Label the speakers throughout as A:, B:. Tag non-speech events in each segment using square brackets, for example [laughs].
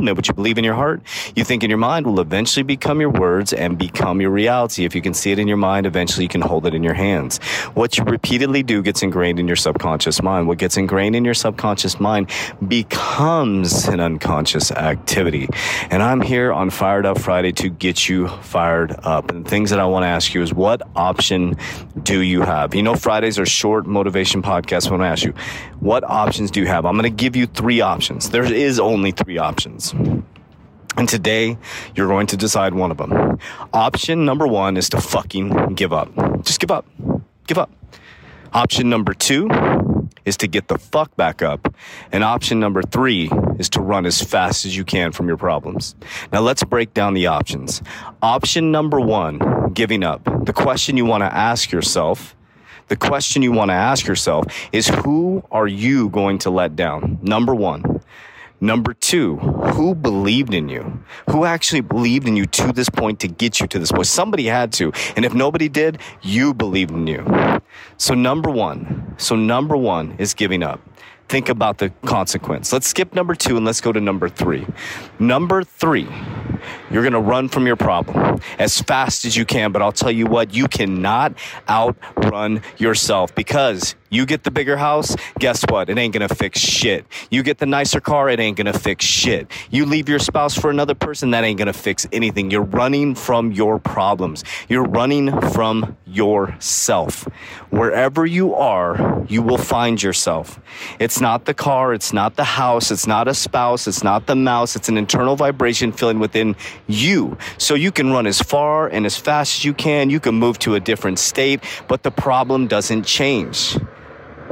A: Man, what you believe in your heart, you think in your mind will eventually become your words and become your reality. If you can see it in your mind, eventually you can hold it in your hands. What you repeatedly do gets ingrained in your subconscious mind. What gets ingrained in your subconscious mind becomes an unconscious activity. And I'm here on Fired Up Friday to get you fired up. And things that I want to ask you is what option do you have? You know, Fridays are short motivation podcasts. When I ask you, what options do you have? I'm going to give you three options. There is only three options. And today, you're going to decide one of them. Option number one is to fucking give up. Just give up. Give up. Option number two is to get the fuck back up. And option number three is to run as fast as you can from your problems. Now let's break down the options. Option number one, giving up. The question you want to ask yourself the question you want to ask yourself is who are you going to let down? Number one. Number two, who believed in you? Who actually believed in you to this point to get you to this point? Somebody had to. And if nobody did, you believed in you. So number one, so number one is giving up. Think about the consequence. Let's skip number two and let's go to number three. Number three, you're going to run from your problem as fast as you can. But I'll tell you what, you cannot outrun yourself because you get the bigger house, guess what? It ain't gonna fix shit. You get the nicer car, it ain't gonna fix shit. You leave your spouse for another person, that ain't gonna fix anything. You're running from your problems. You're running from yourself. Wherever you are, you will find yourself. It's not the car, it's not the house, it's not a spouse, it's not the mouse, it's an internal vibration feeling within you. So you can run as far and as fast as you can, you can move to a different state, but the problem doesn't change.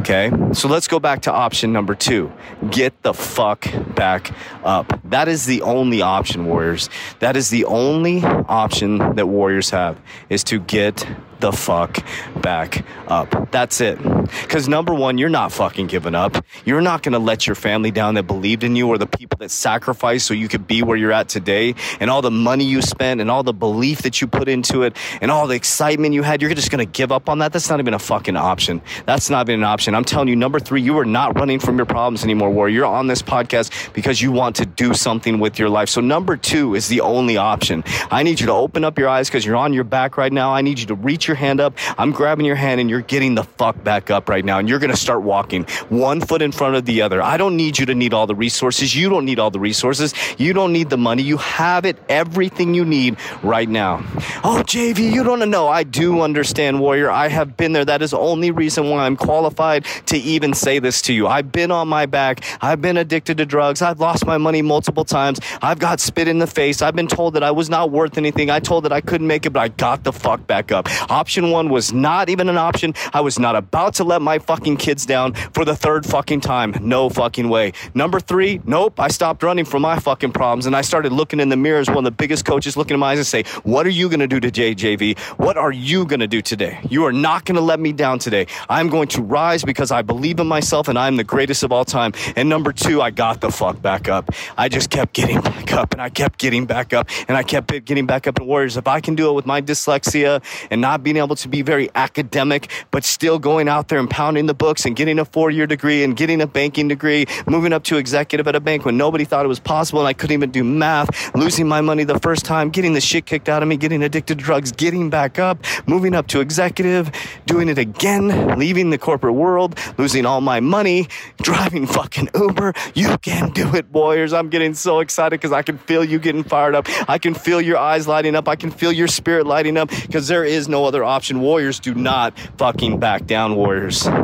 A: Okay, so let's go back to option number two. Get the fuck back up. That is the only option, Warriors. That is the only option that Warriors have is to get the fuck back up. That's it. Because number one, you're not fucking giving up. You're not going to let your family down that believed in you or the people that sacrificed so you could be where you're at today and all the money you spent and all the belief that you put into it and all the excitement you had. You're just going to give up on that. That's not even a fucking option. That's not even an option. I'm telling you, number three, you are not running from your problems anymore, War. You're on this podcast because you want to do something with your life. So number two is the only option. I need you to open up your eyes because you're on your back right now. I need you to reach your hand up. I'm grabbing your hand and you're getting the fuck back up right now. And you're going to start walking one foot in front of the other. I don't need you to need all the resources. You don't need all the resources. You don't need the money. You have it, everything you need right now. Oh, JV, you don't know. I do understand, Warrior. I have been there. That is the only reason why I'm qualified to even say this to you. I've been on my back. I've been addicted to drugs. I've lost my money multiple times. I've got spit in the face. I've been told that I was not worth anything. I told that I couldn't make it, but I got the fuck back up. Option one was not even an option. I was not about to let my fucking kids down for the third fucking time. No fucking way. Number three, nope. I stopped running from my fucking problems and I started looking in the mirror as one of the biggest coaches looking in my eyes and say, what are you going to do to JJV? What are you going to do today? You are not going to let me down today. I'm going to rise because I believe in myself and I'm the greatest of all time. And number two, I got the fuck back up. I just kept getting back up and I kept getting back up and I kept getting back up in Warriors. If I can do it with my dyslexia and not being able to be very academic, but still going out there and pounding the books and getting a four year degree and getting a banking degree, moving up to executive at a bank when nobody thought it was possible and I couldn't even do math, losing my money the first time, getting the shit kicked out of me, getting addicted to drugs, getting back up, moving up to executive, doing it again, leaving the corporate world, losing all my money, driving fucking Uber. You can do it, Warriors. I'm getting so excited because I can feel you getting fired up. I can feel your eyes lighting up. I can feel your spirit lighting up because there is no other option. Warriors do not fucking back down, Warriors. [laughs]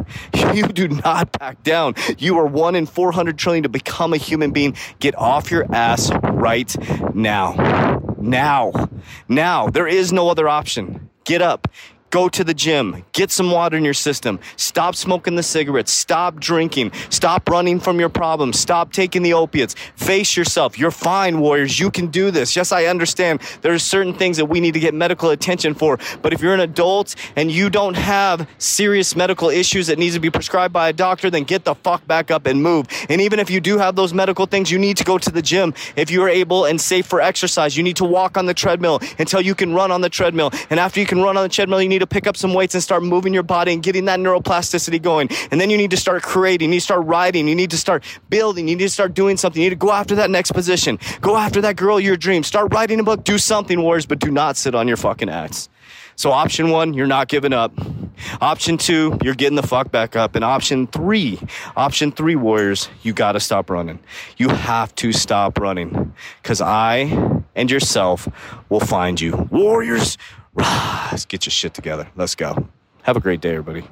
A: You do not back down. You are one in 400 trillion to become a human being. Get off your ass right now. Now. Now. There is no other option. Get up. Go to the gym. Get some water in your system. Stop smoking the cigarettes. Stop drinking. Stop running from your problems. Stop taking the opiates. Face yourself. You're fine, warriors. You can do this. Yes, I understand there are certain things that we need to get medical attention for. But if you're an adult and you don't have serious medical issues that needs to be prescribed by a doctor, then get the fuck back up and move. And even if you do have those medical things, you need to go to the gym. If you are able and safe for exercise, you need to walk on the treadmill until you can run on the treadmill. And after you can run on the treadmill, you need to pick up some weights and start moving your body and getting that neuroplasticity going. And then you need to start creating, you need to start writing, you need to start building, you need to start doing something. You need to go after that next position. Go after that girl your dream. Start writing a book, do something, warriors, but do not sit on your fucking ass. So option one, you're not giving up. Option two, you're getting the fuck back up. And option three, option three, Warriors, you gotta stop running. You have to stop running. Cause I and yourself will find you. Warriors, rise. Get your shit together. Let's go. Have a great day, everybody.